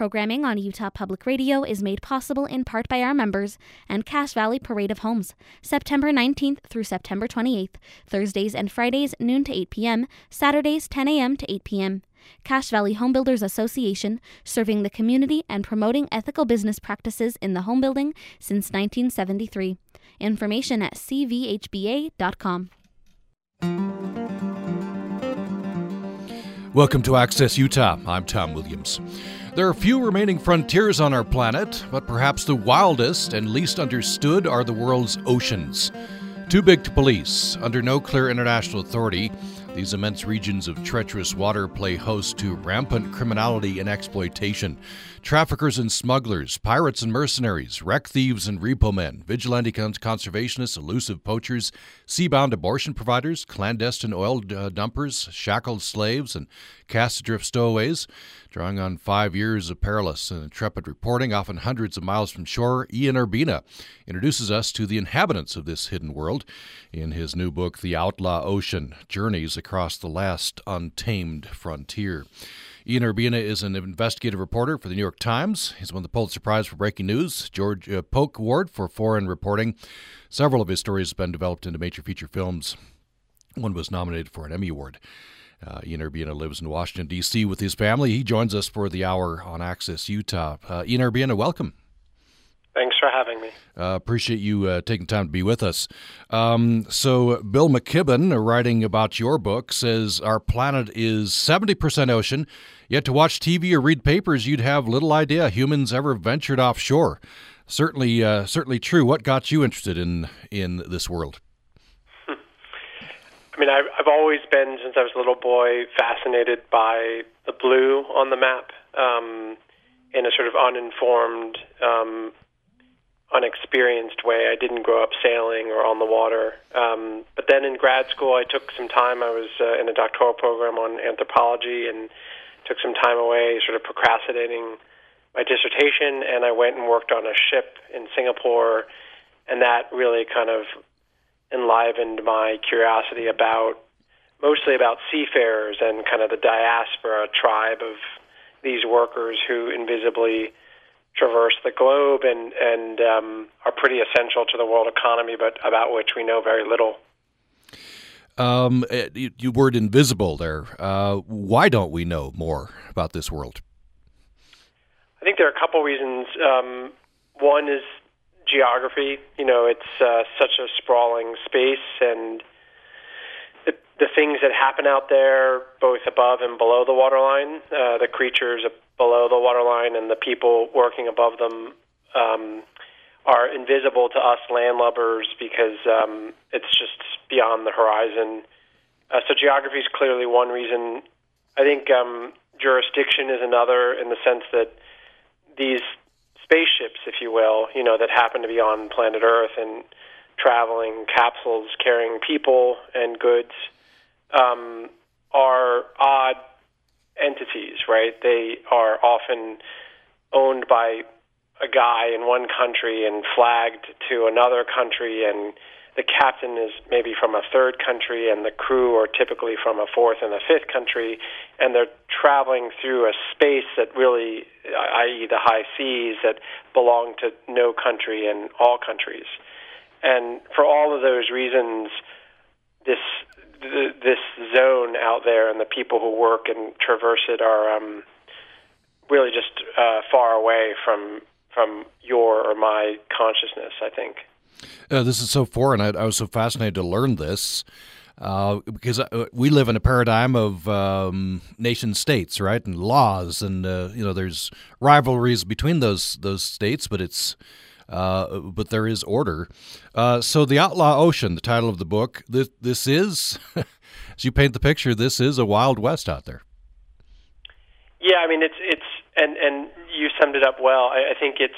Programming on Utah Public Radio is made possible in part by our members and Cache Valley Parade of Homes, September 19th through September 28th, Thursdays and Fridays noon to 8 p.m., Saturdays 10 a.m. to 8 p.m. Cache Valley Home Builders Association, serving the community and promoting ethical business practices in the home building since 1973. Information at cvhba.com. Welcome to Access Utah. I'm Tom Williams. There are few remaining frontiers on our planet, but perhaps the wildest and least understood are the world's oceans. Too big to police, under no clear international authority, these immense regions of treacherous water play host to rampant criminality and exploitation. Traffickers and smugglers, pirates and mercenaries, wreck thieves and repo men, vigilante conservationists, elusive poachers, seabound abortion providers, clandestine oil uh, dumpers, shackled slaves, and cast adrift stowaways. Drawing on five years of perilous and intrepid reporting, often hundreds of miles from shore, Ian Urbina introduces us to the inhabitants of this hidden world in his new book, The Outlaw Ocean Journeys Across the Last Untamed Frontier. Ian Urbina is an investigative reporter for the New York Times. He's won the Pulitzer Prize for Breaking News, George uh, Polk Award for Foreign Reporting. Several of his stories have been developed into major feature films. One was nominated for an Emmy Award. Uh, Ian Urbina lives in Washington, D.C. with his family. He joins us for the hour on Access Utah. Uh, Ian Urbina, welcome. Thanks for having me. Uh, appreciate you uh, taking time to be with us. Um, so, Bill McKibben, uh, writing about your book, says our planet is 70% ocean, yet to watch TV or read papers, you'd have little idea humans ever ventured offshore. Certainly, uh, certainly true. What got you interested in in this world? I mean, I've, I've always been, since I was a little boy, fascinated by the blue on the map um, in a sort of uninformed, um, unexperienced way. I didn't grow up sailing or on the water. Um, but then in grad school, I took some time. I was uh, in a doctoral program on anthropology and took some time away, sort of procrastinating my dissertation. And I went and worked on a ship in Singapore. And that really kind of enlivened my curiosity about mostly about seafarers and kind of the diaspora tribe of these workers who invisibly traverse the globe and and um, are pretty essential to the world economy, but about which we know very little. Um, eh, you, you word invisible there. Uh, why don't we know more about this world? I think there are a couple reasons. Um, one is geography. You know, it's uh, such a sprawling space, and the the things that happen out there, both above and below the waterline, uh, the creatures below the waterline and the people working above them, um, are invisible to us landlubbers because um, it's just beyond the horizon. Uh, so geography is clearly one reason. I think um, jurisdiction is another in the sense that these spaceships, if you will, you know, that happen to be on planet Earth and traveling capsules carrying people and goods, um, are odd entities, right? They are often owned by a guy in one country and flagged to another country and the captain is maybe from a third country and the crew are typically from a fourth and a fifth country and they're traveling through a space that really i.e. the high seas that belong to no country and all countries and for all of those reasons this this zone out there and the people who work and traverse it are um, really just uh, far away from from your or my consciousness i think uh, this is so foreign. I, I, was so fascinated to learn this uh, because uh, we live in a paradigm of um, nation states, right, and laws, and uh, you know, there's rivalries between those those states, but it's uh, but there is order. Uh, so, the Outlaw Ocean, the title of the book. This this is, as you paint the picture, this is a wild west out there. Yeah, I mean, it's it's and and you summed it up well. I, I think it's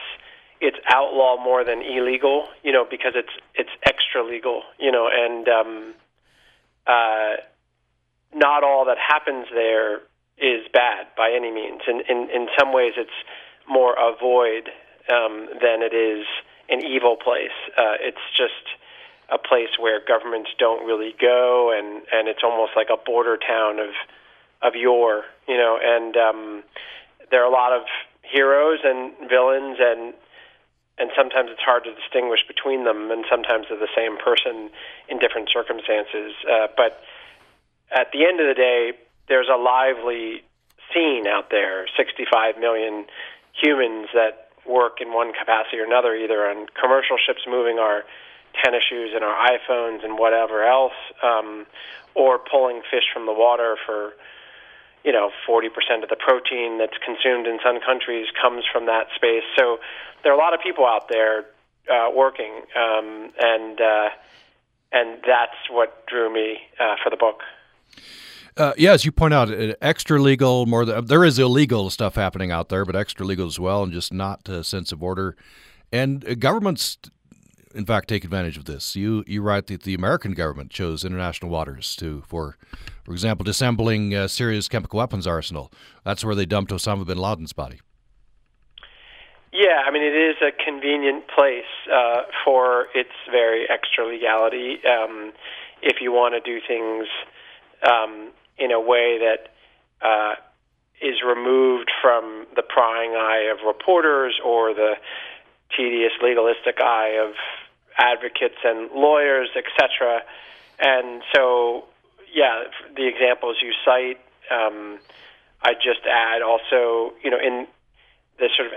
it's outlaw more than illegal, you know, because it's it's extra legal, you know, and um, uh, not all that happens there is bad by any means. In in, in some ways, it's more a void um, than it is an evil place. Uh, it's just a place where governments don't really go, and and it's almost like a border town of of yore, you know, and um, there are a lot of heroes and villains, and and sometimes it's hard to distinguish between them, and sometimes they're the same person in different circumstances. Uh, but at the end of the day, there's a lively scene out there 65 million humans that work in one capacity or another, either on commercial ships moving our tennis shoes and our iPhones and whatever else, um, or pulling fish from the water for you know 40% of the protein that's consumed in some countries comes from that space. So there are a lot of people out there uh, working, um, and uh, and that's what drew me uh, for the book. Uh, yeah, as you point out, uh, extra legal more. Than, there is illegal stuff happening out there, but extra legal as well, and just not a sense of order. And uh, governments, in fact, take advantage of this. You you write that the American government chose international waters to for, for example, disassembling uh, Syria's chemical weapons arsenal. That's where they dumped Osama bin Laden's body. Yeah, I mean, it is a convenient place uh, for its very extra legality. Um, if you want to do things um, in a way that uh, is removed from the prying eye of reporters or the tedious legalistic eye of advocates and lawyers, etc. And so, yeah, the examples you cite, um, I just add also, you know, in the sort of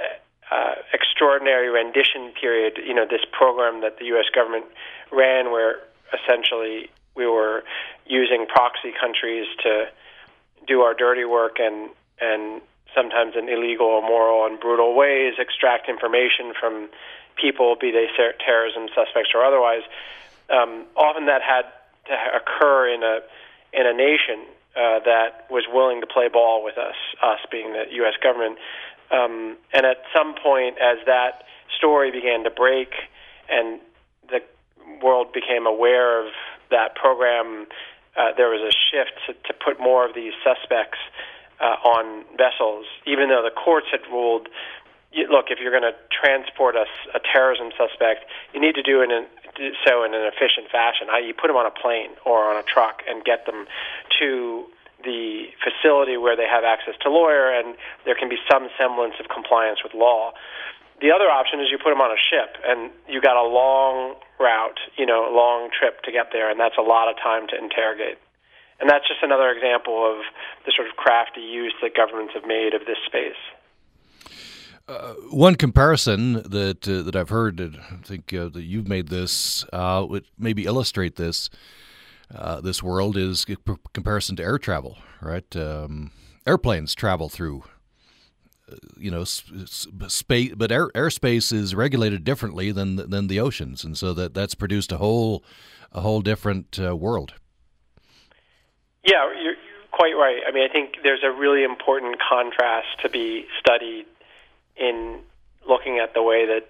uh, extraordinary rendition period, you know, this program that the U.S. government ran, where essentially we were using proxy countries to do our dirty work and and sometimes in illegal, immoral, and brutal ways extract information from people, be they terrorism suspects or otherwise. Um, often that had to occur in a in a nation uh, that was willing to play ball with us, us being the U.S. government. Um, and at some point, as that story began to break and the world became aware of that program, uh, there was a shift to, to put more of these suspects uh, on vessels, even though the courts had ruled. Look, if you're going to transport a, a terrorism suspect, you need to do it in, so in an efficient fashion. I.e., put them on a plane or on a truck and get them to the facility where they have access to lawyer, and there can be some semblance of compliance with law. The other option is you put them on a ship, and you got a long route, you know, a long trip to get there, and that's a lot of time to interrogate. And that's just another example of the sort of crafty use that governments have made of this space. Uh, one comparison that uh, that I've heard, and I think uh, that you've made this uh, would maybe illustrate this uh, this world is comparison to air travel, right? Um, airplanes travel through you know space but air airspace is regulated differently than than the oceans and so that that's produced a whole a whole different uh, world yeah you're, quite right. I mean i think there's a really important contrast to be studied in looking at the way that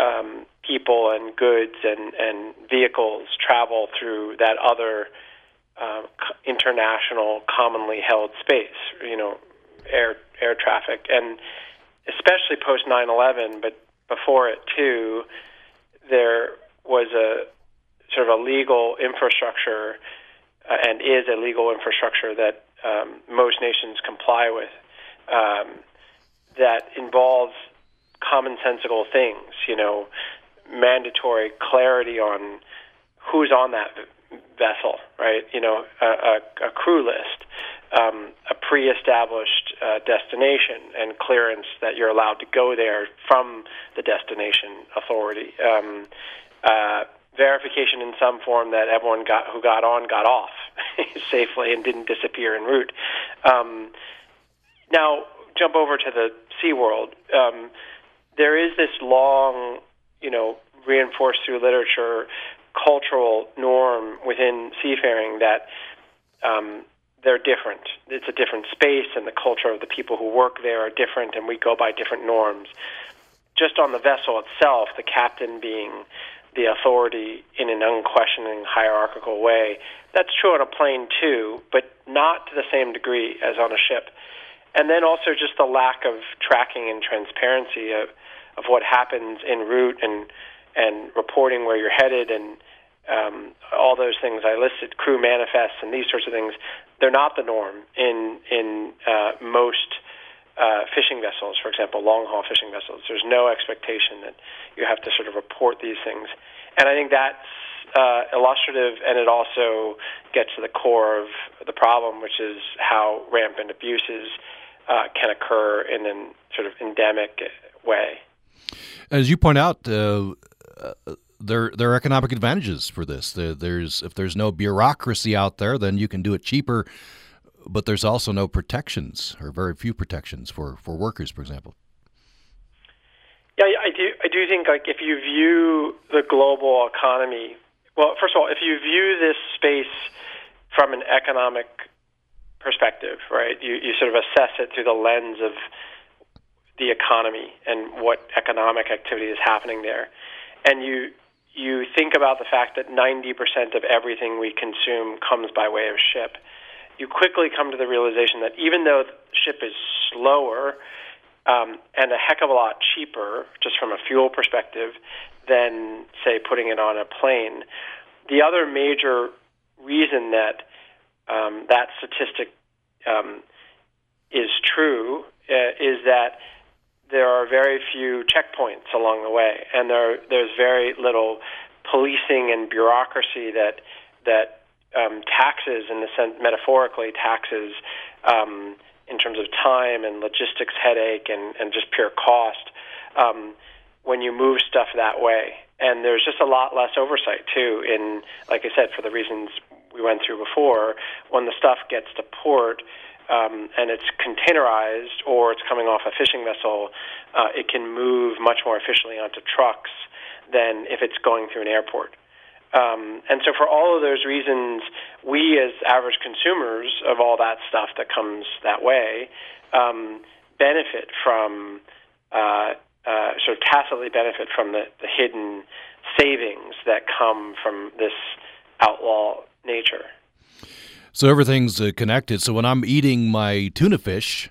um, people and goods and and vehicles travel through that other uh, international commonly held space you know air air traffic, and especially post 9/11, but before it too, there was a sort of a legal infrastructure uh, and is a legal infrastructure that um, most nations comply with um, that involves commonsensical things, you know, mandatory clarity on who's on that vessel, right? You know, a, a, a crew list, um, a pre-established uh, destination and clearance that you're allowed to go there from the destination authority. Um, uh, verification in some form that everyone got who got on got off safely and didn't disappear en route. Um, now, jump over to the SeaWorld. Um, there is this long, you know, reinforced through literature, cultural norm within seafaring that um, they're different. It's a different space, and the culture of the people who work there are different, and we go by different norms. Just on the vessel itself, the captain being the authority in an unquestioning hierarchical way. That's true on a plane too, but not to the same degree as on a ship. And then also just the lack of tracking and transparency of, of what happens en route and and reporting where you're headed and um, all those things I listed, crew manifests and these sorts of things, they're not the norm in in uh, most uh, fishing vessels, for example, long haul fishing vessels. There's no expectation that you have to sort of report these things. And I think that's uh, illustrative, and it also gets to the core of the problem, which is how rampant abuses uh, can occur in a sort of endemic way. As you point out, uh, there there are economic advantages for this. There, there's if there's no bureaucracy out there, then you can do it cheaper. But there's also no protections, or very few protections for, for workers, for example. Yeah, I do. I do think like if you view the global economy, well, first of all, if you view this space from an economic perspective, right, you you sort of assess it through the lens of the economy and what economic activity is happening there, and you you think about the fact that 90% of everything we consume comes by way of ship, you quickly come to the realization that even though the ship is slower um, and a heck of a lot cheaper, just from a fuel perspective, than, say, putting it on a plane, the other major reason that um, that statistic um, is true uh, is that there are very few checkpoints along the way, and there there's very little policing and bureaucracy that that um, taxes, in the sense metaphorically taxes, um, in terms of time and logistics headache and, and just pure cost. Um, when you move stuff that way, and there's just a lot less oversight too. In like I said, for the reasons we went through before, when the stuff gets to port um, and it's containerized or it's coming off a fishing vessel, uh, it can move much more efficiently onto trucks than if it's going through an airport. Um, and so, for all of those reasons, we as average consumers of all that stuff that comes that way um, benefit from, uh, uh, sort of tacitly benefit from the, the hidden savings that come from this outlaw nature. So everything's uh, connected. So when I'm eating my tuna fish,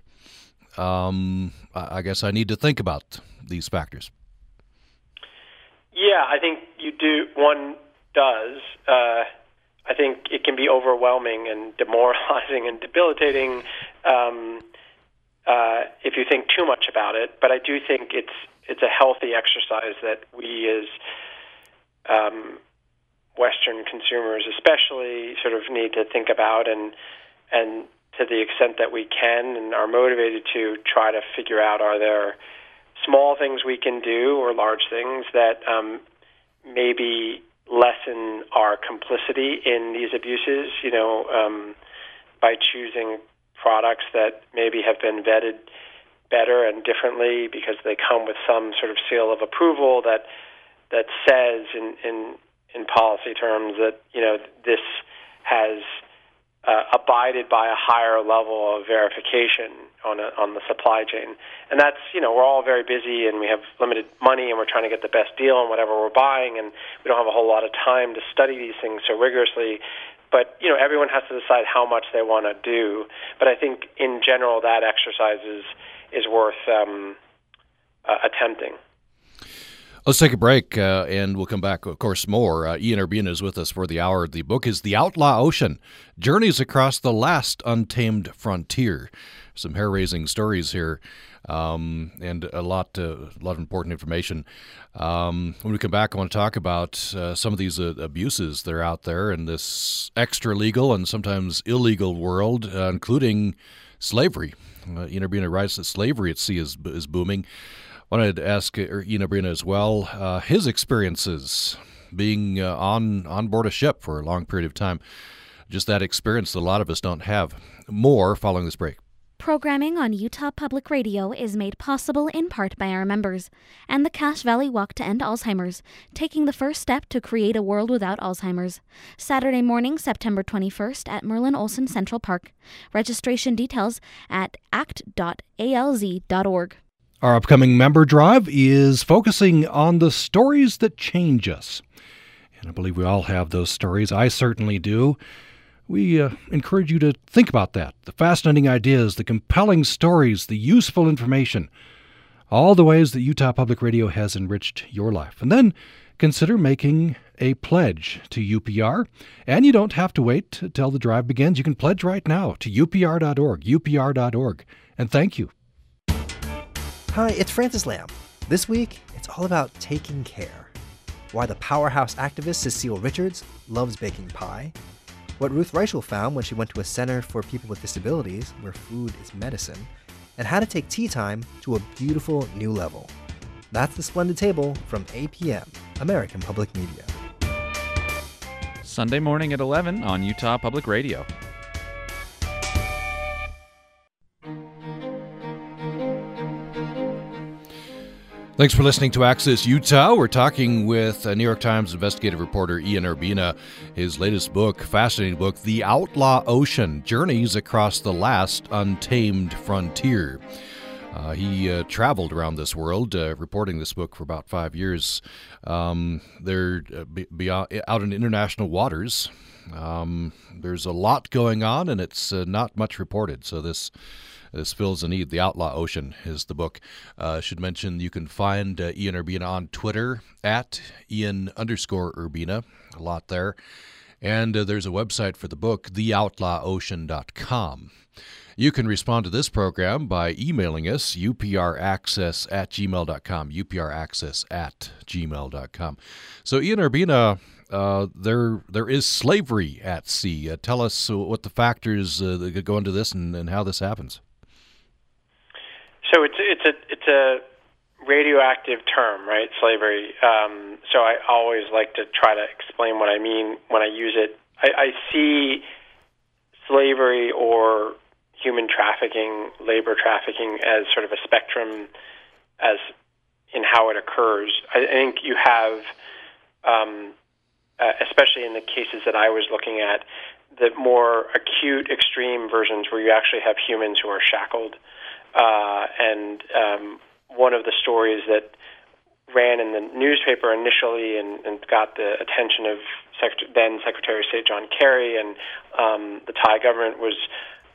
um, I guess I need to think about these factors. Yeah, I think you do. One does. Uh, I think it can be overwhelming and demoralizing and debilitating um, uh, if you think too much about it. But I do think it's it's a healthy exercise that we as um, Western consumers, especially, sort of need to think about and and to the extent that we can and are motivated to try to figure out are there small things we can do or large things that um, maybe lessen our complicity in these abuses. You know, um, by choosing products that maybe have been vetted better and differently because they come with some sort of seal of approval that that says in in in policy terms that you know this has uh, abided by a higher level of verification on a, on the supply chain, and that's you know we're all very busy and we have limited money and we're trying to get the best deal on whatever we're buying, and we don't have a whole lot of time to study these things so rigorously. But you know everyone has to decide how much they want to do. But I think in general that exercise is is worth um, uh, attempting. Let's take a break uh, and we'll come back, of course, more. Uh, Ian Urbina is with us for the hour. The book is The Outlaw Ocean Journeys Across the Last Untamed Frontier. Some hair raising stories here. Um, and a lot, uh, a lot of important information. Um, when we come back, I want to talk about uh, some of these uh, abuses that are out there in this extra legal and sometimes illegal world, uh, including slavery. Uh, Ian Urbina writes that slavery at sea is, is booming wanted to ask uh, Ian Urbina as well uh, his experiences being uh, on on board a ship for a long period of time. Just that experience that a lot of us don't have. More following this break. Programming on Utah Public Radio is made possible in part by our members and the Cache Valley Walk to End Alzheimer's, taking the first step to create a world without Alzheimer's. Saturday morning, September 21st at Merlin Olsen Central Park. Registration details at act.alz.org. Our upcoming member drive is focusing on the stories that change us. And I believe we all have those stories. I certainly do. We uh, encourage you to think about that the fascinating ideas, the compelling stories, the useful information, all the ways that Utah Public Radio has enriched your life. And then consider making a pledge to UPR. And you don't have to wait until the drive begins. You can pledge right now to upr.org, upr.org. And thank you Hi, it's Francis Lam. This week, it's all about taking care. Why the powerhouse activist Cecile Richards loves baking pie. What Ruth Reichl found when she went to a center for people with disabilities where food is medicine. And how to take tea time to a beautiful new level. That's the Splendid Table from APM, American Public Media. Sunday morning at 11 on Utah Public Radio. Thanks for listening to Access Utah. We're talking with uh, New York Times investigative reporter Ian Urbina. His latest book, fascinating book, The Outlaw Ocean Journeys Across the Last Untamed Frontier. Uh, he uh, traveled around this world uh, reporting this book for about five years. Um, they're uh, be, be out, out, in international waters. Um, there's a lot going on, and it's uh, not much reported. So this this fills a need. The Outlaw Ocean is the book. Uh, should mention you can find uh, Ian Urbina on Twitter at Ian underscore Urbina. A lot there. And uh, there's a website for the book, theoutlawocean.com. You can respond to this program by emailing us, upraccess at gmail.com, upraccess at gmail.com. So, Ian Urbina, uh, there there is slavery at sea. Uh, tell us what the factors uh, that go into this and, and how this happens. So it's it's a it's a radioactive term, right? Slavery. Um, so I always like to try to explain what I mean when I use it. I, I see slavery or human trafficking, labor trafficking, as sort of a spectrum, as in how it occurs. I think you have, um, uh, especially in the cases that I was looking at, the more acute, extreme versions where you actually have humans who are shackled and um, one of the stories that ran in the newspaper initially and, and got the attention of Secretary, then Secretary of State John Kerry and um, the Thai government was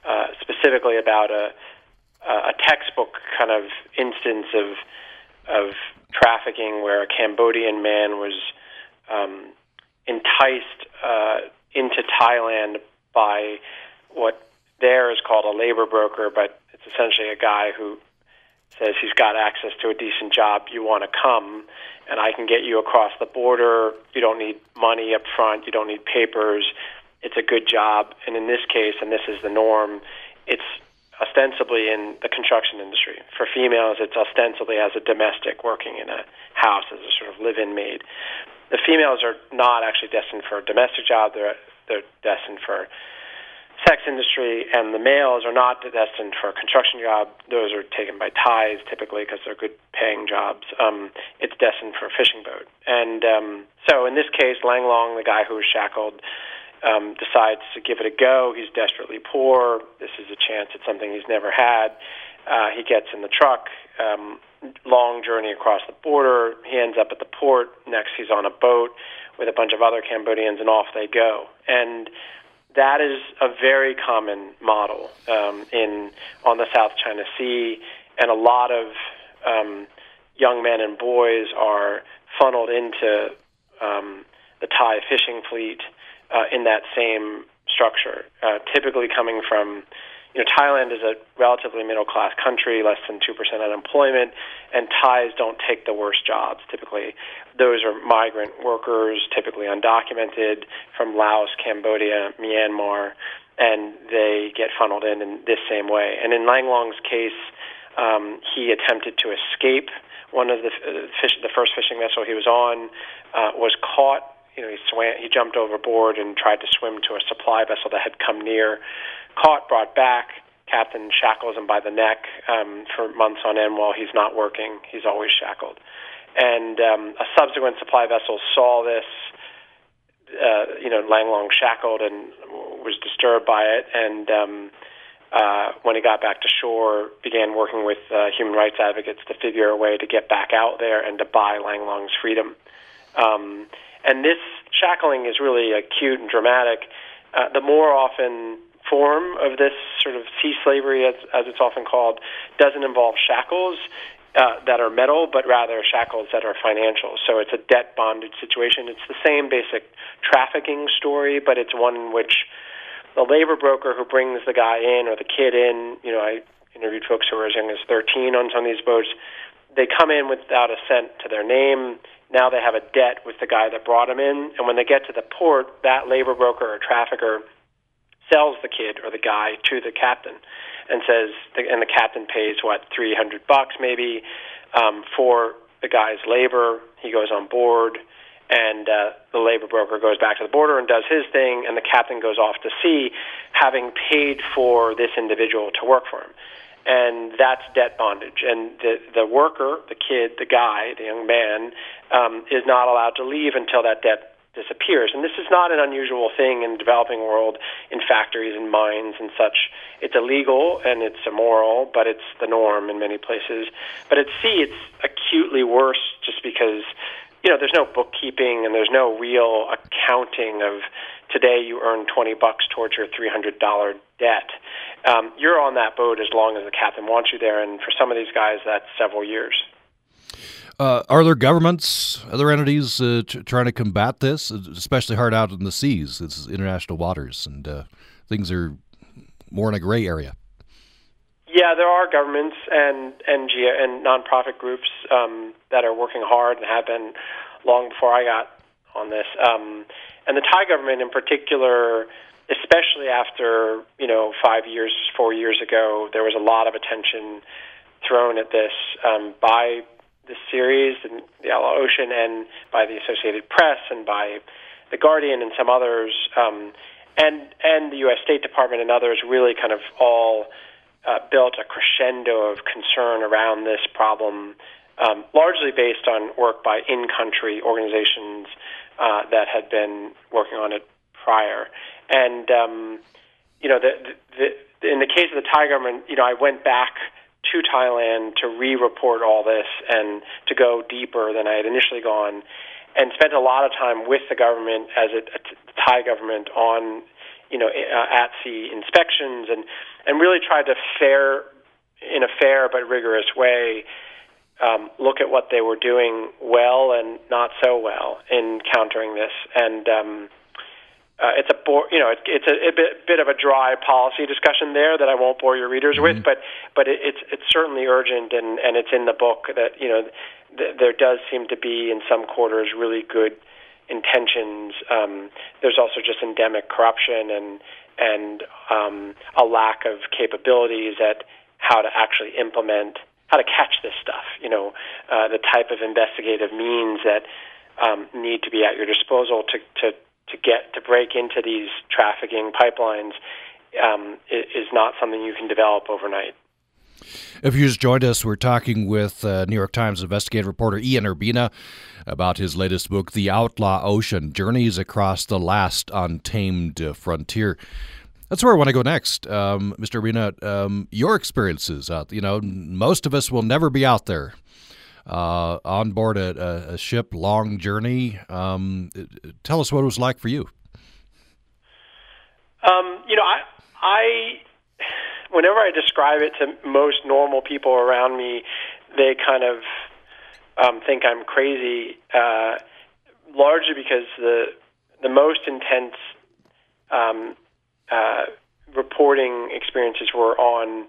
uh, specifically about a, a textbook kind of instance of of trafficking where a Cambodian man was um, enticed uh, into Thailand by what there is called a labor broker, but it's essentially a guy who says he's got access to a decent job. You want to come, and I can get you across the border. You don't need money up front. You don't need papers. It's a good job. And in this case, and this is the norm, it's ostensibly in the construction industry. For females, it's ostensibly as a domestic working in a house as a sort of live-in maid. The females are not actually destined for a domestic job. They're they're destined for sex industry, and the males are not destined for a construction job. Those are taken by Thais typically because they're good paying jobs. Um, it's destined for a fishing boat. And um, so in this case, Lang Long, the guy who was shackled, um, decides to give it a go. He's desperately poor. This is a chance at something he's never had. Uh, he gets in the truck. Um, long journey across the border. He ends up at the port. Next, he's on a boat with a bunch of other Cambodians, and off they go. And that is a very common model um, in on the South China Sea, and a lot of um, young men and boys are funneled into um, the Thai fishing fleet uh, in that same structure, uh, typically coming from you know, Thailand is a relatively middle class country, less than 2% unemployment, and Thais don't take the worst jobs. Typically, those are migrant workers, typically undocumented, from Laos, Cambodia, Myanmar, and they get funneled in in this same way. And in Lang Long's case, um, he attempted to escape. One of the uh, fish, the first fishing vessel he was on uh, was caught. You know, he swam, he jumped overboard and tried to swim to a supply vessel that had come near caught, brought back. Captain shackles him by the neck um, for months on end while he's not working. He's always shackled. And um, a subsequent supply vessel saw this, uh, you know, Lang Long shackled and was disturbed by it. And um, uh, when he got back to shore, began working with uh, human rights advocates to figure a way to get back out there and to buy Lang Long's freedom. Um, and this shackling is really acute and dramatic. Uh, the more often form of this sort of sea slavery, as, as it's often called, doesn't involve shackles. Uh, that are metal, but rather shackles that are financial. So it's a debt bonded situation. It's the same basic trafficking story, but it's one in which the labor broker who brings the guy in or the kid in, you know, I interviewed folks who were as young as 13 on some of these boats. They come in without a cent to their name. Now they have a debt with the guy that brought them in, and when they get to the port, that labor broker or trafficker sells the kid or the guy to the captain, and says, and the captain pays what 300 bucks maybe um, for the guy's labor. He goes on board and uh, the labor broker goes back to the border and does his thing, and the captain goes off to sea, having paid for this individual to work for him. And that's debt bondage. And the the worker, the kid, the guy, the young man, um, is not allowed to leave until that debt disappears. And this is not an unusual thing in the developing world, in factories and mines and such. It's illegal and it's immoral, but it's the norm in many places. But at sea, it's acutely worse just because you know, there's no bookkeeping and there's no real accounting of today you earn 20 bucks towards your $300 debt. Um, you're on that boat as long as the captain wants you there, and for some of these guys, that's several years. Uh, are there governments, other entities uh, t- trying to combat this, especially hard out in the seas? It's international waters, and uh, things are more in a gray area. Yeah, there are governments and and and nonprofit groups um, that are working hard and have been long before I got on this. Um, and the Thai government, in particular, especially after you know five years, four years ago, there was a lot of attention thrown at this um, by the series and the Outlaw Ocean, and by the Associated Press, and by the Guardian, and some others, um, and and the U.S. State Department and others, really kind of all uh, built a crescendo of concern around this problem, um, largely based on work by in country organizations uh, that had been working on it prior. And, um, you know, the, the, in the case of the Thai government, you know, I went back to Thailand to re report all this and to go deeper than I had initially gone. And spent a lot of time with the government as a, a Thai government on you know, uh, at sea inspections and, and really tried to fair, in a fair but rigorous way, um, look at what they were doing well and not so well in countering this. And um, uh, it's a bo- you know it, it's a, a bit, bit of a dry policy discussion there that I won't bore your readers mm-hmm. with, but but it, it's it's certainly urgent and and it's in the book that you know th- there does seem to be in some quarters really good intentions. Um, there's also just endemic corruption and and um, a lack of capabilities at how to actually implement, how to catch this stuff. You know, uh, the type of investigative means that um, need to be at your disposal to to to get to break into these trafficking pipelines um, is not something you can develop overnight. If you just joined us, we're talking with uh, New York Times investigative reporter Ian Urbina about his latest book, The Outlaw Ocean Journeys Across the Last Untamed Frontier. That's where I want to go next, um, Mr. Urbina. Um, your experiences out, you know, most of us will never be out there uh, on board a, a, ship, long journey. Um, tell us what it was like for you. Um, you know, I, I whenever I describe it to most normal people around me, they kind of um, think I'm crazy, uh, largely because the the most intense um, uh, reporting experiences were on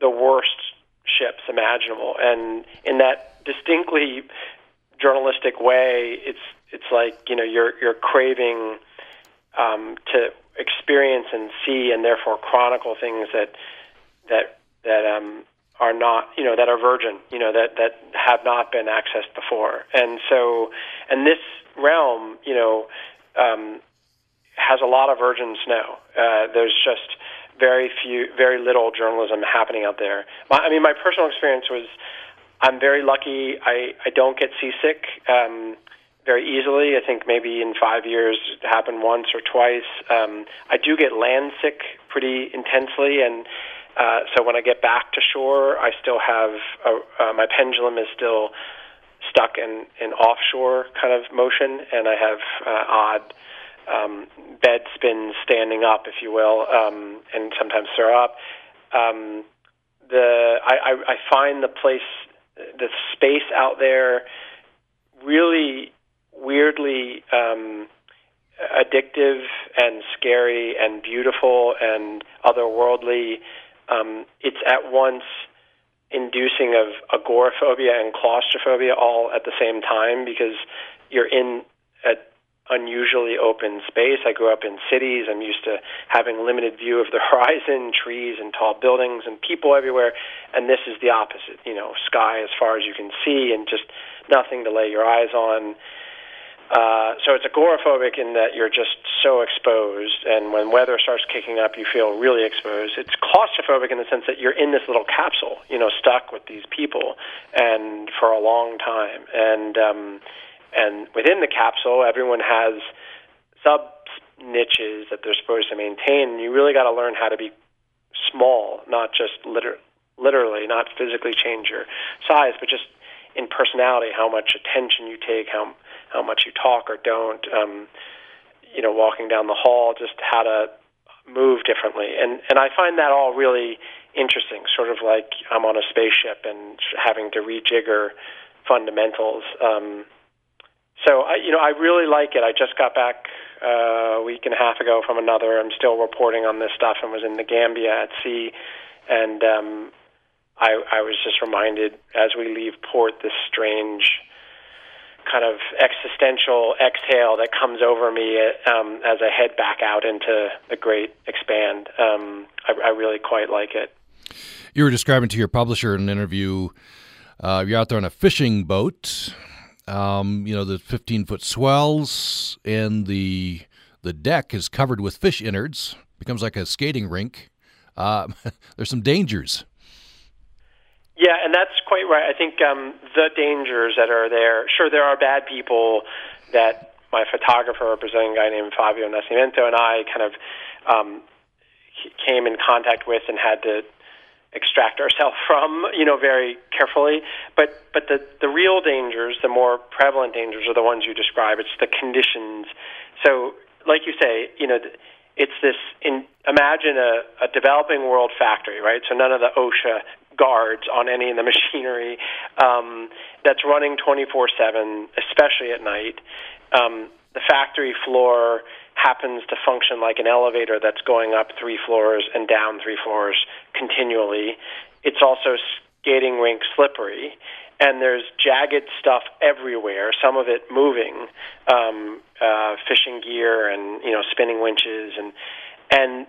the worst ships imaginable, and in that distinctly journalistic way, it's it's like you know you're you're craving um, to experience and see, and therefore chronicle things that that that um, are not, you know, that are virgin, you know, that that have not been accessed before, and so, and this realm, you know, um, has a lot of virgin snow. Uh, there's just very few, very little journalism happening out there. My, I mean, my personal experience was, I'm very lucky. I I don't get seasick. Um, very easily. I think maybe in five years it happened once or twice. Um, I do get land sick pretty intensely, and uh, so when I get back to shore, I still have a, uh, my pendulum is still stuck in in offshore kind of motion, and I have uh, odd um, bed spins standing up, if you will, um, and sometimes throw up. Um, the I, I, I find the place, the space out there, really weirdly um, addictive and scary and beautiful and otherworldly um, it's at once inducing of agoraphobia and claustrophobia all at the same time because you're in a unusually open space. I grew up in cities. I'm used to having limited view of the horizon, trees and tall buildings and people everywhere. And this is the opposite, you know, sky as far as you can see and just nothing to lay your eyes on. Uh, so it's agoraphobic in that you're just so exposed, and when weather starts kicking up, you feel really exposed. It's claustrophobic in the sense that you're in this little capsule, you know, stuck with these people, and for a long time. And um, and within the capsule, everyone has sub niches that they're supposed to maintain. And you really got to learn how to be small, not just liter- literally, not physically change your size, but just in personality, how much attention you take, how how much you talk or don't. Um, you know, walking down the hall, just how to move differently, and and I find that all really interesting. Sort of like I'm on a spaceship and having to rejigger fundamentals. Um, so I, you know, I really like it. I just got back uh, a week and a half ago from another. I'm still reporting on this stuff and was in the Gambia at sea, and um, I, I was just reminded as we leave port this strange kind of existential exhale that comes over me um, as I head back out into the great expand. Um, I, I really quite like it. You were describing to your publisher in an interview. Uh, you're out there on a fishing boat um, you know, the 15 foot swells and the the deck is covered with fish innards. Becomes like a skating rink. Uh, there's some dangers. Yeah, and that's quite right. I think um, the dangers that are there. Sure, there are bad people that my photographer, a guy named Fabio Nascimento, and I kind of um, came in contact with and had to extract ourselves from, you know, very carefully. But but the the real dangers, the more prevalent dangers, are the ones you describe. It's the conditions. So, like you say, you know, it's this. In, imagine a, a developing world factory, right? So none of the OSHA guards on any of the machinery um, that's running 24/7, especially at night. Um, the factory floor happens to function like an elevator that's going up three floors and down three floors continually. It's also skating rink slippery, and there's jagged stuff everywhere. Some of it moving, um, uh, fishing gear and you know spinning winches and and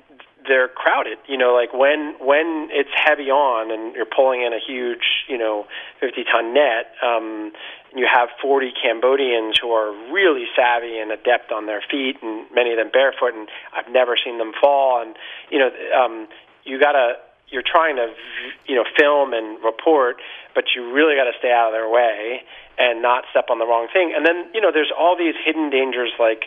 they're crowded. You know, like when when it's heavy on and you're pulling in a huge, you know, 50 ton net, um, you have 40 Cambodians who are really savvy and adept on their feet, and many of them barefoot, and I've never seen them fall. And you know, um, you gotta you're trying to you know film and report, but you really got to stay out of their way and not step on the wrong thing. And then you know, there's all these hidden dangers like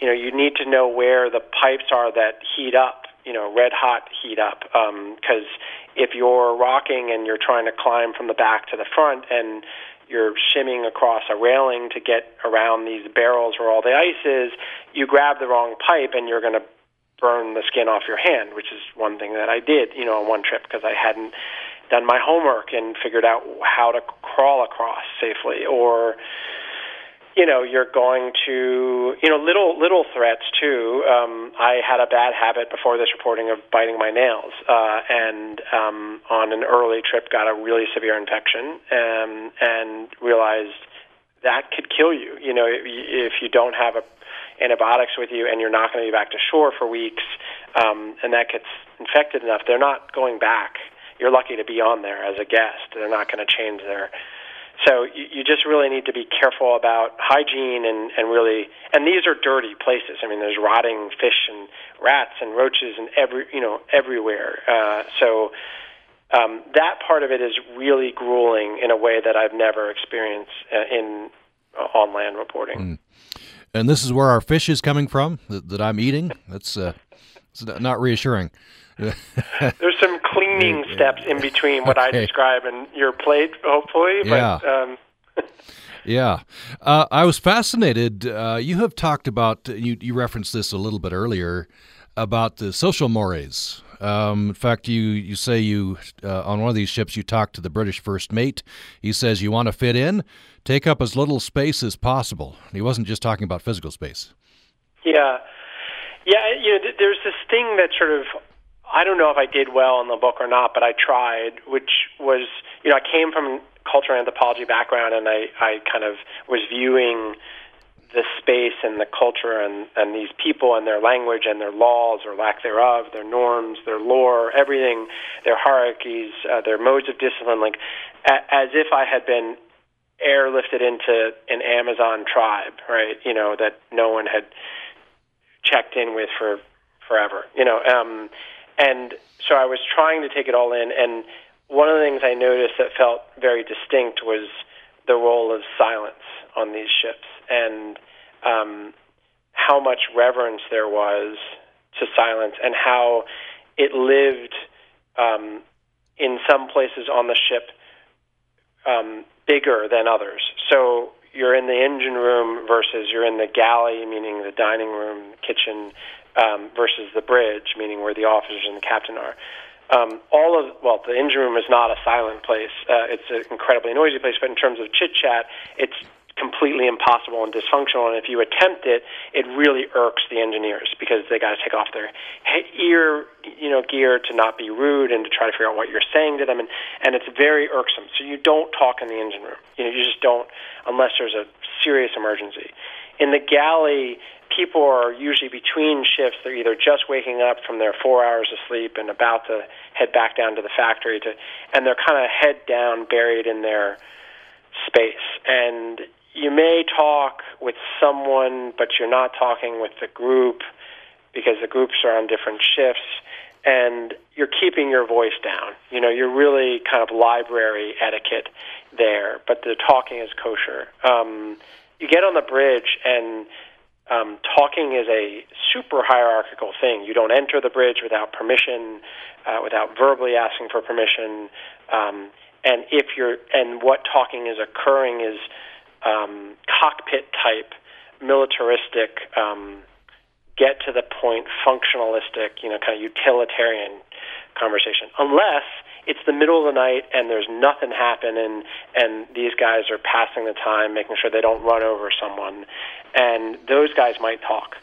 you know you need to know where the pipes are that heat up you know red hot heat up because um, if you're rocking and you're trying to climb from the back to the front and you're shimming across a railing to get around these barrels where all the ice is you grab the wrong pipe and you're going to burn the skin off your hand which is one thing that I did you know on one trip because I hadn't done my homework and figured out how to crawl across safely or you know you're going to you know little little threats too. Um i had a bad habit before this reporting of biting my nails uh and um on an early trip got a really severe infection um and realized that could kill you. You know if you don't have a antibiotics with you and you're not going to be back to shore for weeks um and that gets infected enough they're not going back. You're lucky to be on there as a guest. They're not going to change their so you, you just really need to be careful about hygiene and, and really, and these are dirty places. I mean, there's rotting fish and rats and roaches and every, you know, everywhere. Uh, so um, that part of it is really grueling in a way that I've never experienced uh, in uh, on land reporting. Mm. And this is where our fish is coming from that, that I'm eating. That's uh, it's not reassuring. There's some cleaning steps in between what okay. I describe and your plate, hopefully. Yeah. But, um, yeah. Uh, I was fascinated. Uh, you have talked about, you, you referenced this a little bit earlier, about the social mores. Um, in fact, you, you say you, uh, on one of these ships, you talked to the British first mate. He says you want to fit in, take up as little space as possible. He wasn't just talking about physical space. Yeah. Yeah, you know, there's this thing that sort of I don't know if I did well in the book or not, but I tried, which was, you know, I came from cultural anthropology background, and I, I kind of was viewing the space and the culture and, and these people and their language and their laws or lack thereof, their norms, their lore, everything, their hierarchies, uh, their modes of discipline, like a, as if I had been airlifted into an Amazon tribe, right? You know that no one had checked in with for forever, you know. Um, and so I was trying to take it all in, and one of the things I noticed that felt very distinct was the role of silence on these ships and um, how much reverence there was to silence and how it lived um, in some places on the ship um, bigger than others. So you're in the engine room versus you're in the galley, meaning the dining room, kitchen, um, versus the bridge, meaning where the officers and the captain are. Um, all of well, the engine room is not a silent place. Uh, it's an incredibly noisy place, but in terms of chit chat, it's completely impossible and dysfunctional. And if you attempt it, it really irks the engineers because they got to take off their ear, you know, gear to not be rude and to try to figure out what you're saying to them. And and it's very irksome. So you don't talk in the engine room. You know, you just don't unless there's a serious emergency. In the galley, people are usually between shifts. They're either just waking up from their four hours of sleep and about to head back down to the factory to, and they're kind of head down, buried in their space. And you may talk with someone, but you're not talking with the group because the groups are on different shifts and you're keeping your voice down. You know, you're really kind of library etiquette there, but the talking is kosher. Um, you get on the bridge and um, talking is a super hierarchical thing. You don't enter the bridge without permission, uh, without verbally asking for permission. Um, and if you're, and what talking is occurring is um, cockpit type, militaristic, um, get to the point, functionalistic, you know, kind of utilitarian conversation. Unless it's the middle of the night and there's nothing happening, and these guys are passing the time, making sure they don't run over someone, and those guys might talk.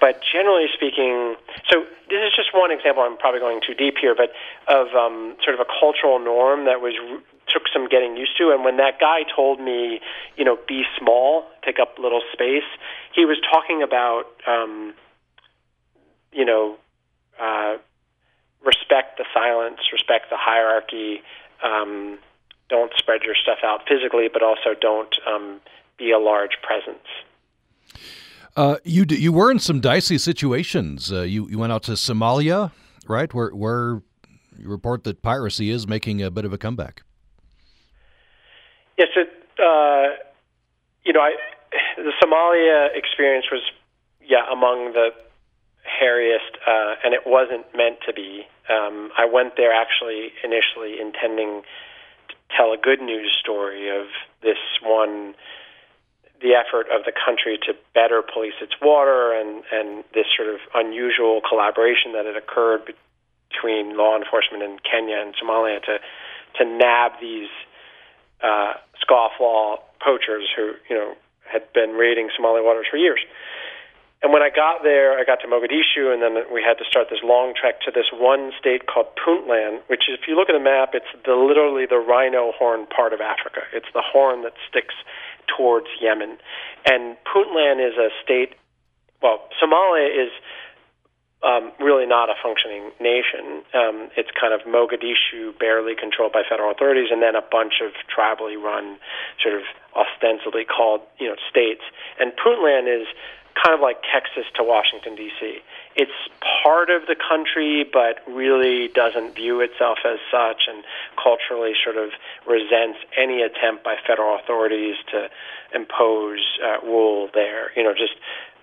But generally speaking, so this is just one example. I'm probably going too deep here, but of um, sort of a cultural norm that was took some getting used to. And when that guy told me, you know, be small, take up little space, he was talking about, um, you know, uh, respect the silence, respect the hierarchy. Um, don't spread your stuff out physically, but also don't um, be a large presence. Uh, you you were in some dicey situations. Uh, you you went out to Somalia, right? Where where you report that piracy is making a bit of a comeback. Yes, it, uh, you know, I, the Somalia experience was yeah among the hairiest, uh, and it wasn't meant to be. Um, I went there actually initially intending to tell a good news story of this one, the effort of the country to better police its water, and and this sort of unusual collaboration that had occurred between law enforcement in Kenya and Somalia to to nab these uh, scofflaw poachers who you know had been raiding Somali waters for years. And when I got there, I got to Mogadishu, and then we had to start this long trek to this one state called Puntland, which, if you look at the map, it's the, literally the rhino horn part of Africa. It's the horn that sticks towards Yemen. And Puntland is a state, well, Somalia is um, really not a functioning nation. Um, it's kind of Mogadishu, barely controlled by federal authorities, and then a bunch of tribally run, sort of ostensibly called, you know, states. And Puntland is kind of like Texas to Washington D.C. It's part of the country, but really doesn't view itself as such, and culturally sort of resents any attempt by federal authorities to impose uh, rule there. You know, just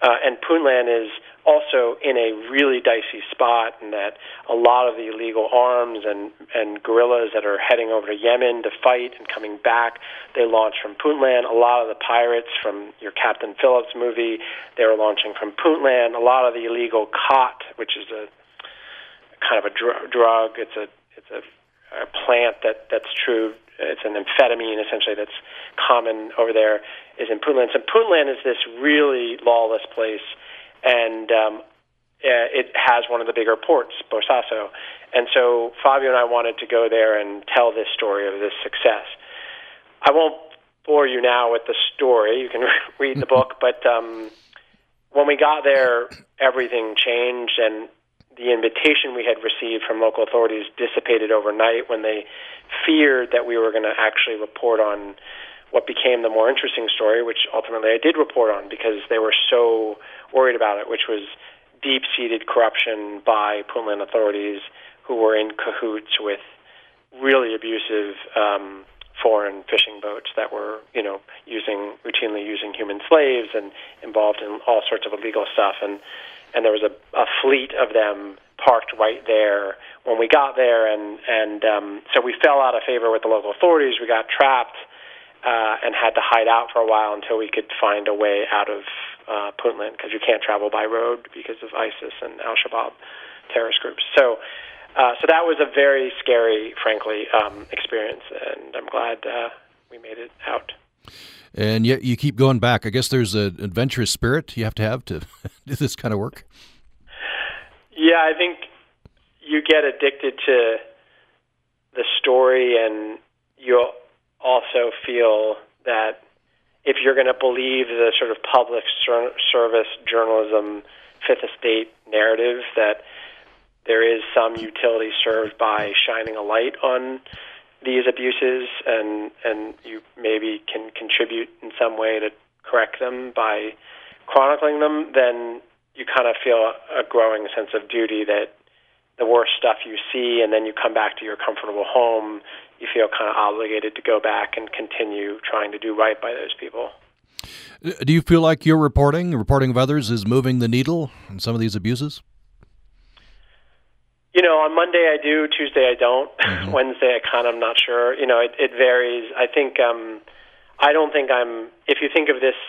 uh, and Puntland is also in a really dicey spot in that a lot of the illegal arms and, and guerrillas that are heading over to Yemen to fight and coming back, they launch from Puntland. A lot of the pirates from your Captain Phillips movie, they were launching from Puntland. A lot of the illegal khat, which is a kind of a dr- drug, it's a it's a, a plant that that's true. It's an amphetamine essentially that's common over there. Is in Puntland. So Puntland is this really lawless place and um, it has one of the bigger ports, Bosaso, And so Fabio and I wanted to go there and tell this story of this success. I won't bore you now with the story. You can read the book, but um, when we got there, everything changed, and the invitation we had received from local authorities dissipated overnight when they feared that we were going to actually report on what became the more interesting story, which ultimately I did report on because they were so worried about it, which was deep seated corruption by Puntland authorities who were in cahoots with really abusive um, foreign fishing boats that were, you know, using routinely using human slaves and involved in all sorts of illegal stuff. And and there was a, a fleet of them parked right there when we got there, and and um, so we fell out of favor with the local authorities. We got trapped uh, and had to hide out for a while until we could find a way out of uh, Puntland because you can't travel by road because of ISIS and Al Shabaab terrorist groups. So. Uh, so that was a very scary, frankly, um, experience, and I'm glad uh, we made it out. And yet you keep going back. I guess there's an adventurous spirit you have to have to do this kind of work. Yeah, I think you get addicted to the story, and you also feel that if you're going to believe the sort of public service journalism fifth estate narrative that there is some utility served by shining a light on these abuses and and you maybe can contribute in some way to correct them by chronicling them then you kind of feel a growing sense of duty that the worst stuff you see and then you come back to your comfortable home you feel kind of obligated to go back and continue trying to do right by those people. Uh, do you feel like your reporting reporting of others is moving the needle on some of these abuses you know, on Monday I do, Tuesday I don't. Mm-hmm. Wednesday I kind of I'm not sure. You know, it, it varies. I think um, I don't think I'm. If you think of this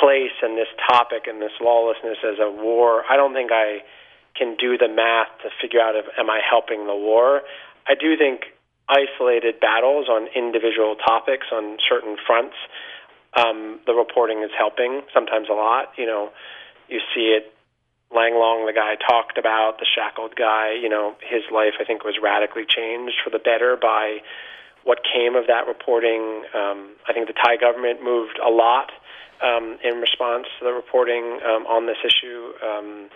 place and this topic and this lawlessness as a war, I don't think I can do the math to figure out if am I helping the war. I do think isolated battles on individual topics on certain fronts, um, the reporting is helping. Sometimes a lot. You know, you see it Lang Long, the guy talked about, the shackled guy, you know, his life I think was radically changed for the better by what came of that reporting. Um, I think the Thai government moved a lot um, in response to the reporting um, on this issue. Um,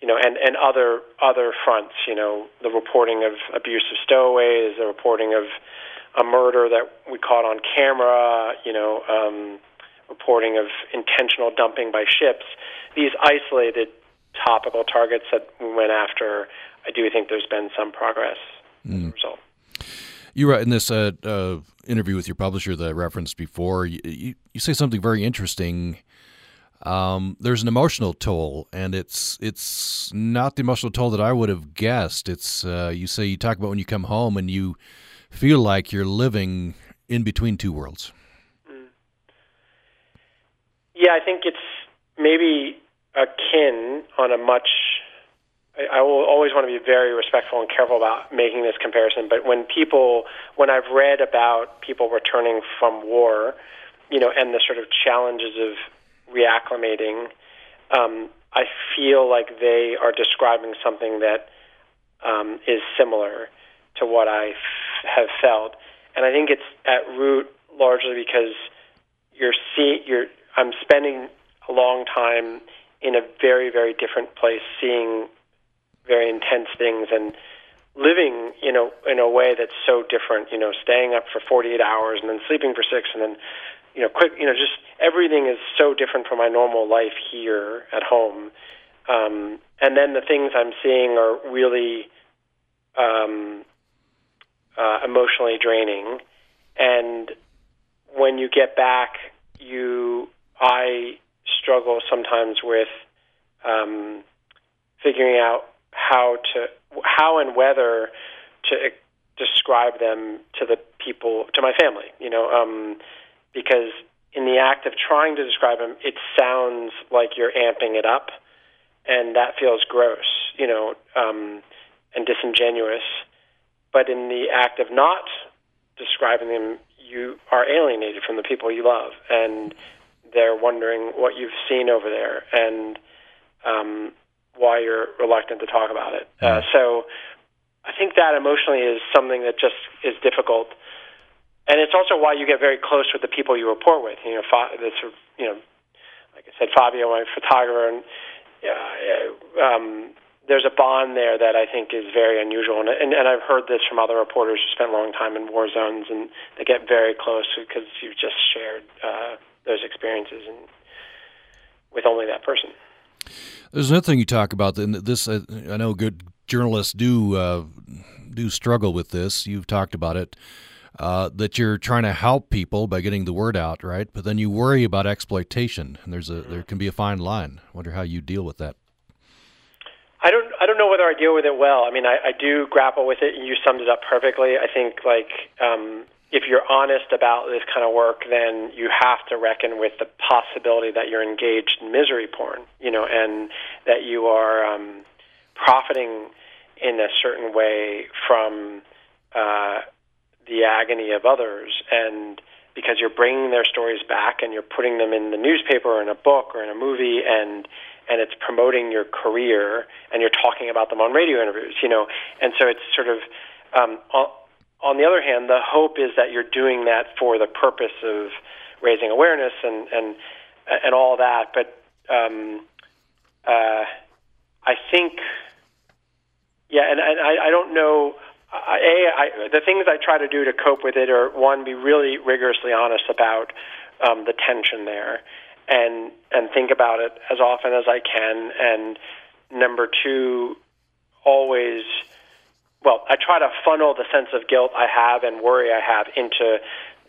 you know, and, and other other fronts. You know, the reporting of abuse of stowaways, the reporting of a murder that we caught on camera. You know, um, reporting of intentional dumping by ships. These isolated topical targets that we went after, I do think there's been some progress mm. as a mm. result. You write in this uh, uh, interview with your publisher that I referenced before, you, you, you say something very interesting. Um, there's an emotional toll, and it's it's not the emotional toll that I would have guessed. It's uh, you say you talk about when you come home and you feel like you're living in between two worlds. Mm. Yeah, I think it's maybe akin on a much I, will always want to be very respectful and careful about making this comparison. But when people, when I've read about people returning from war, you know, and the sort of challenges of reacclimating, um, I feel like they are describing something that um, is similar to what I f- have felt, and I think it's at root largely because you're see you're I'm spending a long time in a very, very different place, seeing very intense things and living, you know, in a way that's so different. You know, staying up for 48 hours and then sleeping for six, and then, you know, quick. You know, just everything is so different from my normal life here at home. Um, and then the things I'm seeing are really um, uh, emotionally draining. And when you get back, you, I struggle sometimes with um, figuring out how to how and whether to describe them to the people to my family. You know, um, because in the act of trying to describe them, it sounds like you're amping it up, and that feels gross. You know, um, and disingenuous. But in the act of not describing them, you are alienated from the people you love, and they're wondering what you've seen over there. And um, why you're reluctant to talk about it. Uh, so I think that emotionally is something that just is difficult, and it's also why you get very close with the people you report with. You know, fa- sort you know, like I said, Fabio, my photographer, and uh, um, there's a bond there that I think is very unusual, and, and and I've heard this from other reporters who spent a long time in war zones, and they get very close because you've just shared uh, those experiences and with only that person. There's another thing you talk about. And this, uh, I know, good journalists do uh, do struggle with this. You've talked about it. Uh, that you're trying to help people by getting the word out, right? But then you worry about exploitation, and there's a there can be a fine line. I wonder how you deal with that. I don't I don't know whether I deal with it well. I mean, I, I do grapple with it. And you summed it up perfectly. I think like um, if you're honest about this kind of work, then you have to reckon with the possibility that you're engaged in misery porn, you know, and that you are um, profiting in a certain way from. Uh, the agony of others and because you're bringing their stories back and you're putting them in the newspaper or in a book or in a movie and and it's promoting your career and you're talking about them on radio interviews you know and so it's sort of um, on the other hand the hope is that you're doing that for the purpose of raising awareness and and and all that but um, uh, I think yeah and, and I, I don't know I, a, I, the things I try to do to cope with it are one, be really rigorously honest about um, the tension there, and and think about it as often as I can. And number two, always, well, I try to funnel the sense of guilt I have and worry I have into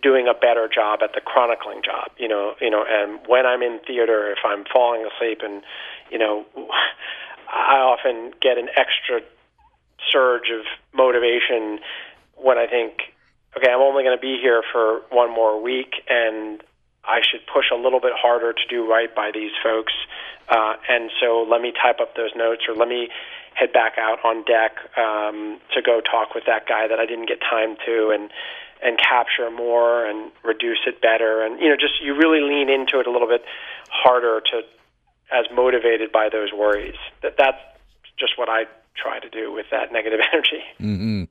doing a better job at the chronicling job. You know, you know, and when I'm in theater, if I'm falling asleep, and you know, I often get an extra surge of motivation when I think, okay, I'm only going to be here for one more week, and I should push a little bit harder to do right by these folks. Uh, and so let me type up those notes, or let me head back out on deck um, to go talk with that guy that I didn't get time to, and and capture more and reduce it better, and you know, just you really lean into it a little bit harder to as motivated by those worries. That that's just what I try to do with that negative energy. Mm-hmm.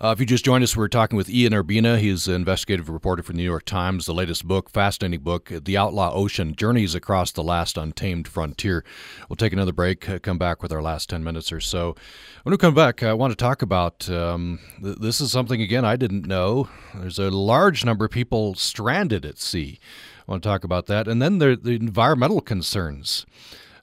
Uh, if you just joined us, we're talking with Ian Urbina. He's an investigative reporter for the New York Times. The latest book, fascinating book, The Outlaw Ocean Journeys Across the Last Untamed Frontier. We'll take another break, uh, come back with our last 10 minutes or so. When we come back, I want to talk about um, th- this is something, again, I didn't know. There's a large number of people stranded at sea. I want to talk about that. And then there the environmental concerns.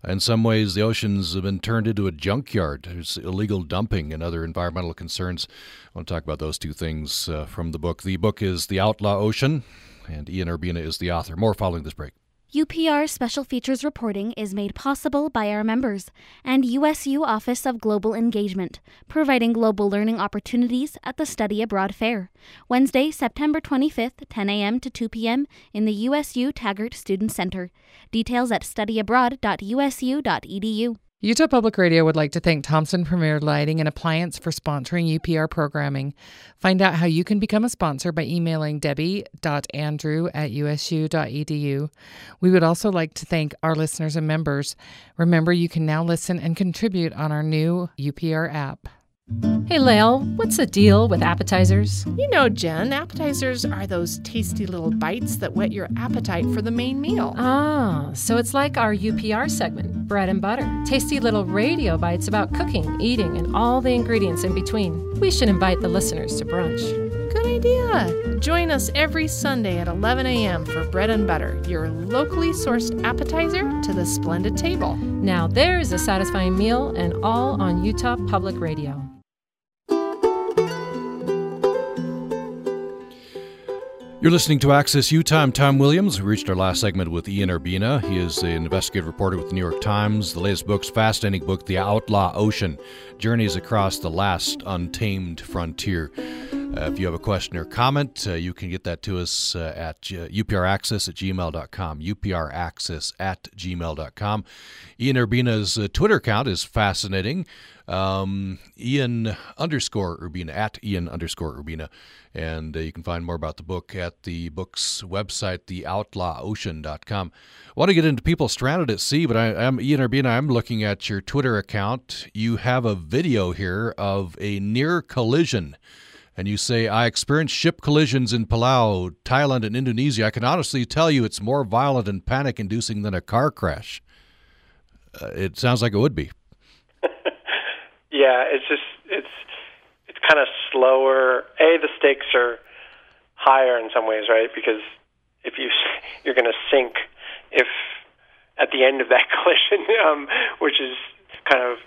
In some ways, the oceans have been turned into a junkyard. There's illegal dumping and other environmental concerns. I want to talk about those two things uh, from the book. The book is The Outlaw Ocean, and Ian Urbina is the author. More following this break. UPR Special Features reporting is made possible by our members and USU Office of Global Engagement, providing global learning opportunities at the Study Abroad Fair. Wednesday, September 25th, 10 a.m. to 2 p.m. in the USU Taggart Student Center. Details at studyabroad.usu.edu. Utah Public Radio would like to thank Thompson Premier Lighting and Appliance for sponsoring UPR programming. Find out how you can become a sponsor by emailing debbie.andrew at usu.edu. We would also like to thank our listeners and members. Remember, you can now listen and contribute on our new UPR app. Hey, Lael, what's the deal with appetizers? You know, Jen, appetizers are those tasty little bites that whet your appetite for the main meal. Ah, so it's like our UPR segment, Bread and Butter. Tasty little radio bites about cooking, eating, and all the ingredients in between. We should invite the listeners to brunch. Good idea. Join us every Sunday at 11 a.m. for Bread and Butter, your locally sourced appetizer to the splendid table. Now there's a satisfying meal and all on Utah Public Radio. You're listening to Access Utah. I'm Tom Williams. We reached our last segment with Ian Urbina. He is an investigative reporter with the New York Times. The latest book's fascinating book, The Outlaw Ocean Journeys Across the Last Untamed Frontier. Uh, if you have a question or comment, uh, you can get that to us uh, at upraccess at gmail.com. upraccess at gmail.com. Ian Urbina's uh, Twitter account is fascinating. Um, Ian underscore Urbina, at Ian underscore Urbina. And uh, you can find more about the book at the book's website, theoutlawocean.com. I want to get into people stranded at sea, but I, am Ian Urbina. I'm looking at your Twitter account. You have a video here of a near collision and you say, I experienced ship collisions in Palau, Thailand, and Indonesia, I can honestly tell you it's more violent and panic inducing than a car crash. Uh, it sounds like it would be. Yeah, it's just, it's, it's kind of slower. A, the stakes are higher in some ways, right? Because if you, you're going to sink if at the end of that collision, um, which is kind of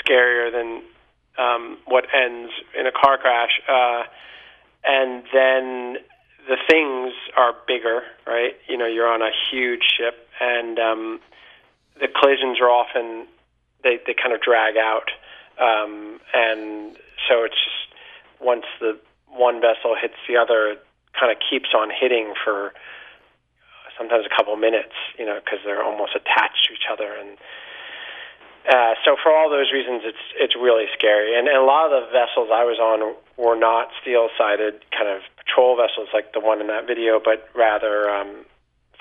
scarier than um, what ends in a car crash, uh, and then the things are bigger, right? You know, you're on a huge ship, and um, the collisions are often they they kind of drag out, um, and so it's just once the one vessel hits the other, it kind of keeps on hitting for sometimes a couple minutes, you know, because they're almost attached to each other, and uh, so for all those reasons, it's it's really scary. And, and a lot of the vessels I was on were not steel-sided kind of patrol vessels like the one in that video, but rather um,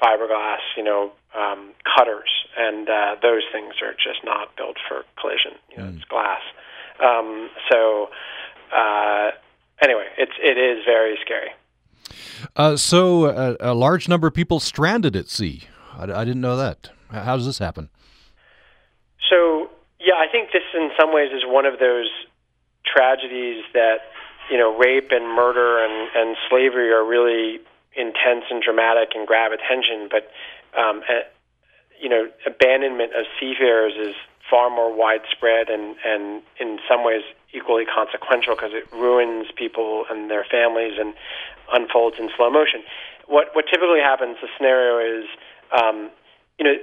fiberglass, you know, um, cutters. And uh, those things are just not built for collision. You know, mm. it's glass. Um, so uh, anyway, it's it is very scary. Uh, so a, a, large number of people stranded at sea. I, I didn't know that. How does this happen? So yeah, I think this in some ways is one of those tragedies that you know rape and murder and, and slavery are really intense and dramatic and grab attention, but um, uh, you know abandonment of seafarers is far more widespread and and in some ways equally consequential because it ruins people and their families and unfolds in slow motion. What what typically happens? The scenario is um, you know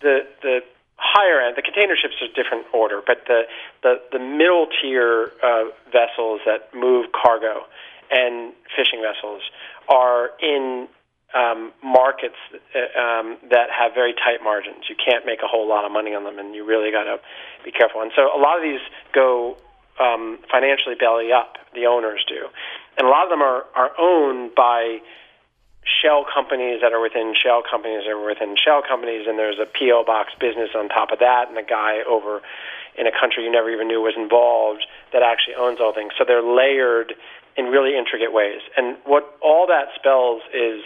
the the higher end, the container ships are a different order, but the the, the middle tier uh, vessels that move cargo and fishing vessels are in um, markets uh, um, that have very tight margins. You can't make a whole lot of money on them, and you really got to be careful. And so a lot of these go um, financially belly up. The owners do, and a lot of them are are owned by shell companies that are within shell companies that are within shell companies, and there's a PO box business on top of that, and a guy over in a country you never even knew was involved that actually owns all things. So they're layered in really intricate ways. And what all that spells is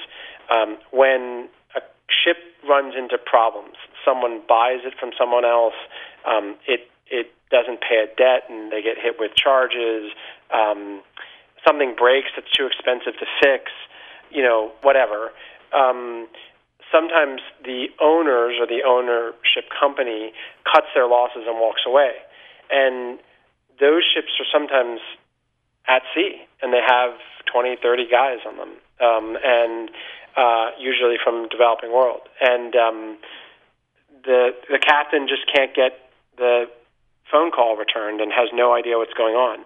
um, when a ship runs into problems, someone buys it from someone else, um, it it doesn't pay a debt, and they get hit with charges. Um, something breaks that's too expensive to fix you know, whatever. Um, sometimes the owners or the ownership company cuts their losses and walks away. And those ships are sometimes at sea and they have 20, 30 guys on them, um, and uh, usually from developing world. And um, the the captain just can't get the phone call returned and has no idea what's going on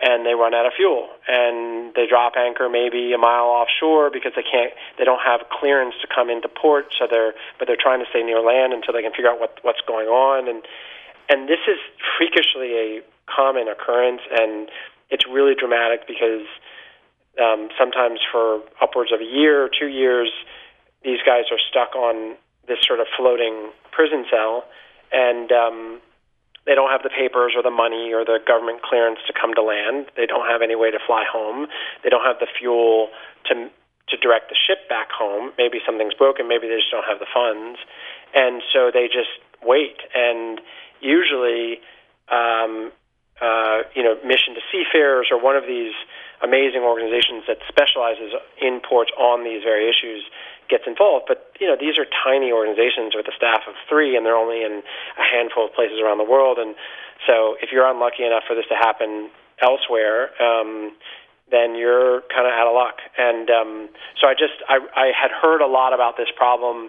and they run out of fuel and they drop anchor maybe a mile offshore because they can't they don't have clearance to come into port so they're but they're trying to stay near land until they can figure out what what's going on and and this is freakishly a common occurrence and it's really dramatic because um, sometimes for upwards of a year or two years these guys are stuck on this sort of floating prison cell and um, they don't have the papers or the money or the government clearance to come to land. They don't have any way to fly home. They don't have the fuel to to direct the ship back home. Maybe something's broken. Maybe they just don't have the funds, and so they just wait. And usually, um, uh, you know, Mission to Seafarers or one of these amazing organizations that specializes in ports on these very issues gets involved. But you know, these are tiny organizations with a staff of three, and they're only in a handful of places around the world. And so, if you're unlucky enough for this to happen elsewhere, um, then you're kind of out of luck. And um, so, I just I, I had heard a lot about this problem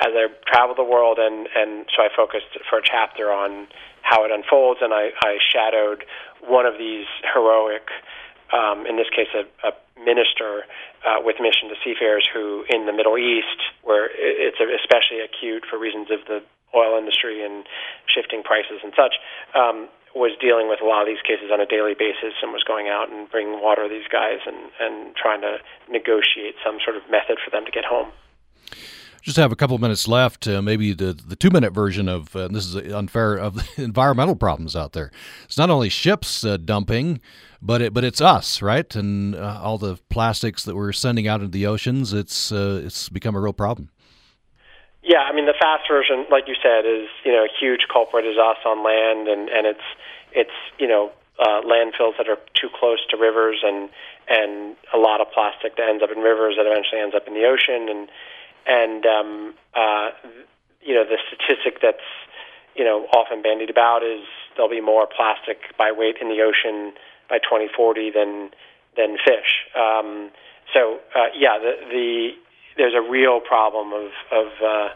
as I traveled the world, and and so I focused for a chapter on how it unfolds, and I, I shadowed one of these heroic um, in this case, a, a minister uh, with mission to seafarers who, in the Middle East, where it's especially acute for reasons of the oil industry and shifting prices and such, um, was dealing with a lot of these cases on a daily basis and was going out and bringing water to these guys and, and trying to negotiate some sort of method for them to get home. Just have a couple of minutes left. Uh, maybe the the two minute version of uh, this is unfair of the environmental problems out there. It's not only ships uh, dumping, but it but it's us, right? And uh, all the plastics that we're sending out into the oceans. It's uh, it's become a real problem. Yeah, I mean the fast version, like you said, is you know a huge culprit is us on land, and and it's it's you know uh, landfills that are too close to rivers, and and a lot of plastic that ends up in rivers that eventually ends up in the ocean, and and um, uh, you know the statistic that's you know often bandied about is there'll be more plastic by weight in the ocean by 2040 than than fish. Um, so uh, yeah, the, the there's a real problem of of uh,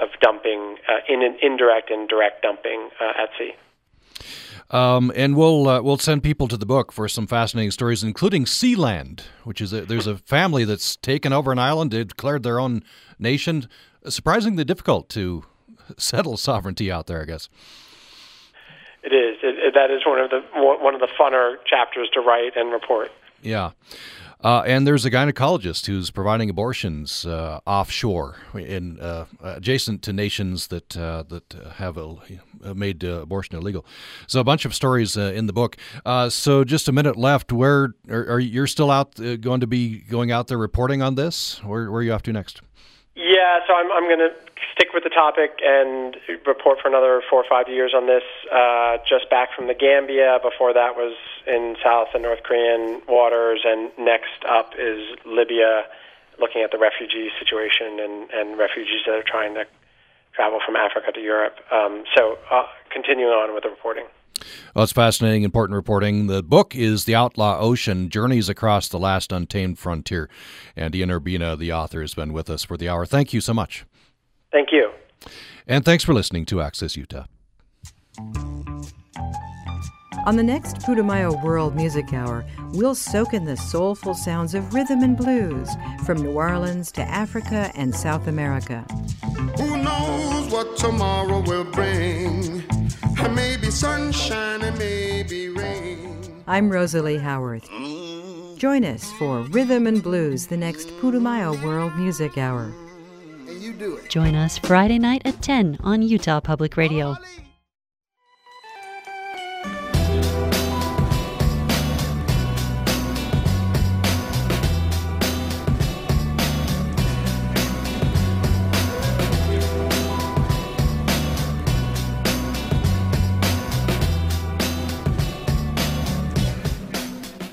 of dumping uh, in indirect and direct dumping uh, at sea. Um, and we'll uh, we'll send people to the book for some fascinating stories, including Sealand, which is a, there's a family that's taken over an island, declared their own nation. Surprisingly difficult to settle sovereignty out there, I guess. It is. It, it, that is one of the one of the funner chapters to write and report. Yeah. Uh, and there's a gynecologist who's providing abortions uh, offshore, in uh, adjacent to nations that uh, that have a, made uh, abortion illegal. So a bunch of stories uh, in the book. so just a minute left. Where are, are you still out going to be going out there reporting on this? Where, where are you off to next? Yeah, so I'm I'm going to stick with the topic and report for another four or five years on this. Uh, just back from the Gambia. Before that was in South and North Korean waters, and next up is Libya, looking at the refugee situation and and refugees that are trying to travel from Africa to Europe. Um, so uh, continuing on with the reporting. Well, it's fascinating, important reporting. The book is The Outlaw Ocean Journeys Across the Last Untamed Frontier. And Ian Urbina, the author, has been with us for the hour. Thank you so much. Thank you. And thanks for listening to Access Utah. On the next Putumayo World Music Hour, we'll soak in the soulful sounds of rhythm and blues from New Orleans to Africa and South America. Who knows what tomorrow will bring? Maybe sunshine and maybe rain. I'm Rosalie Howarth. Join us for Rhythm and Blues, the next Putumayo World Music Hour. Join us Friday night at 10 on Utah Public Radio.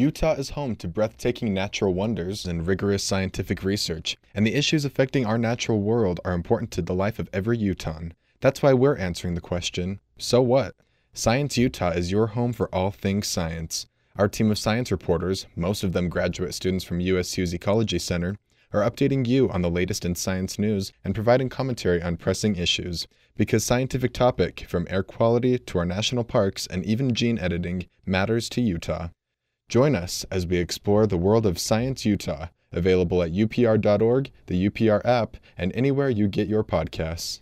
Utah is home to breathtaking natural wonders and rigorous scientific research, and the issues affecting our natural world are important to the life of every Utahn. That's why we're answering the question so what? Science Utah is your home for all things science. Our team of science reporters, most of them graduate students from USU's Ecology Center, are updating you on the latest in science news and providing commentary on pressing issues. Because scientific topic, from air quality to our national parks and even gene editing, matters to Utah. Join us as we explore the world of Science Utah, available at upr.org, the UPR app, and anywhere you get your podcasts.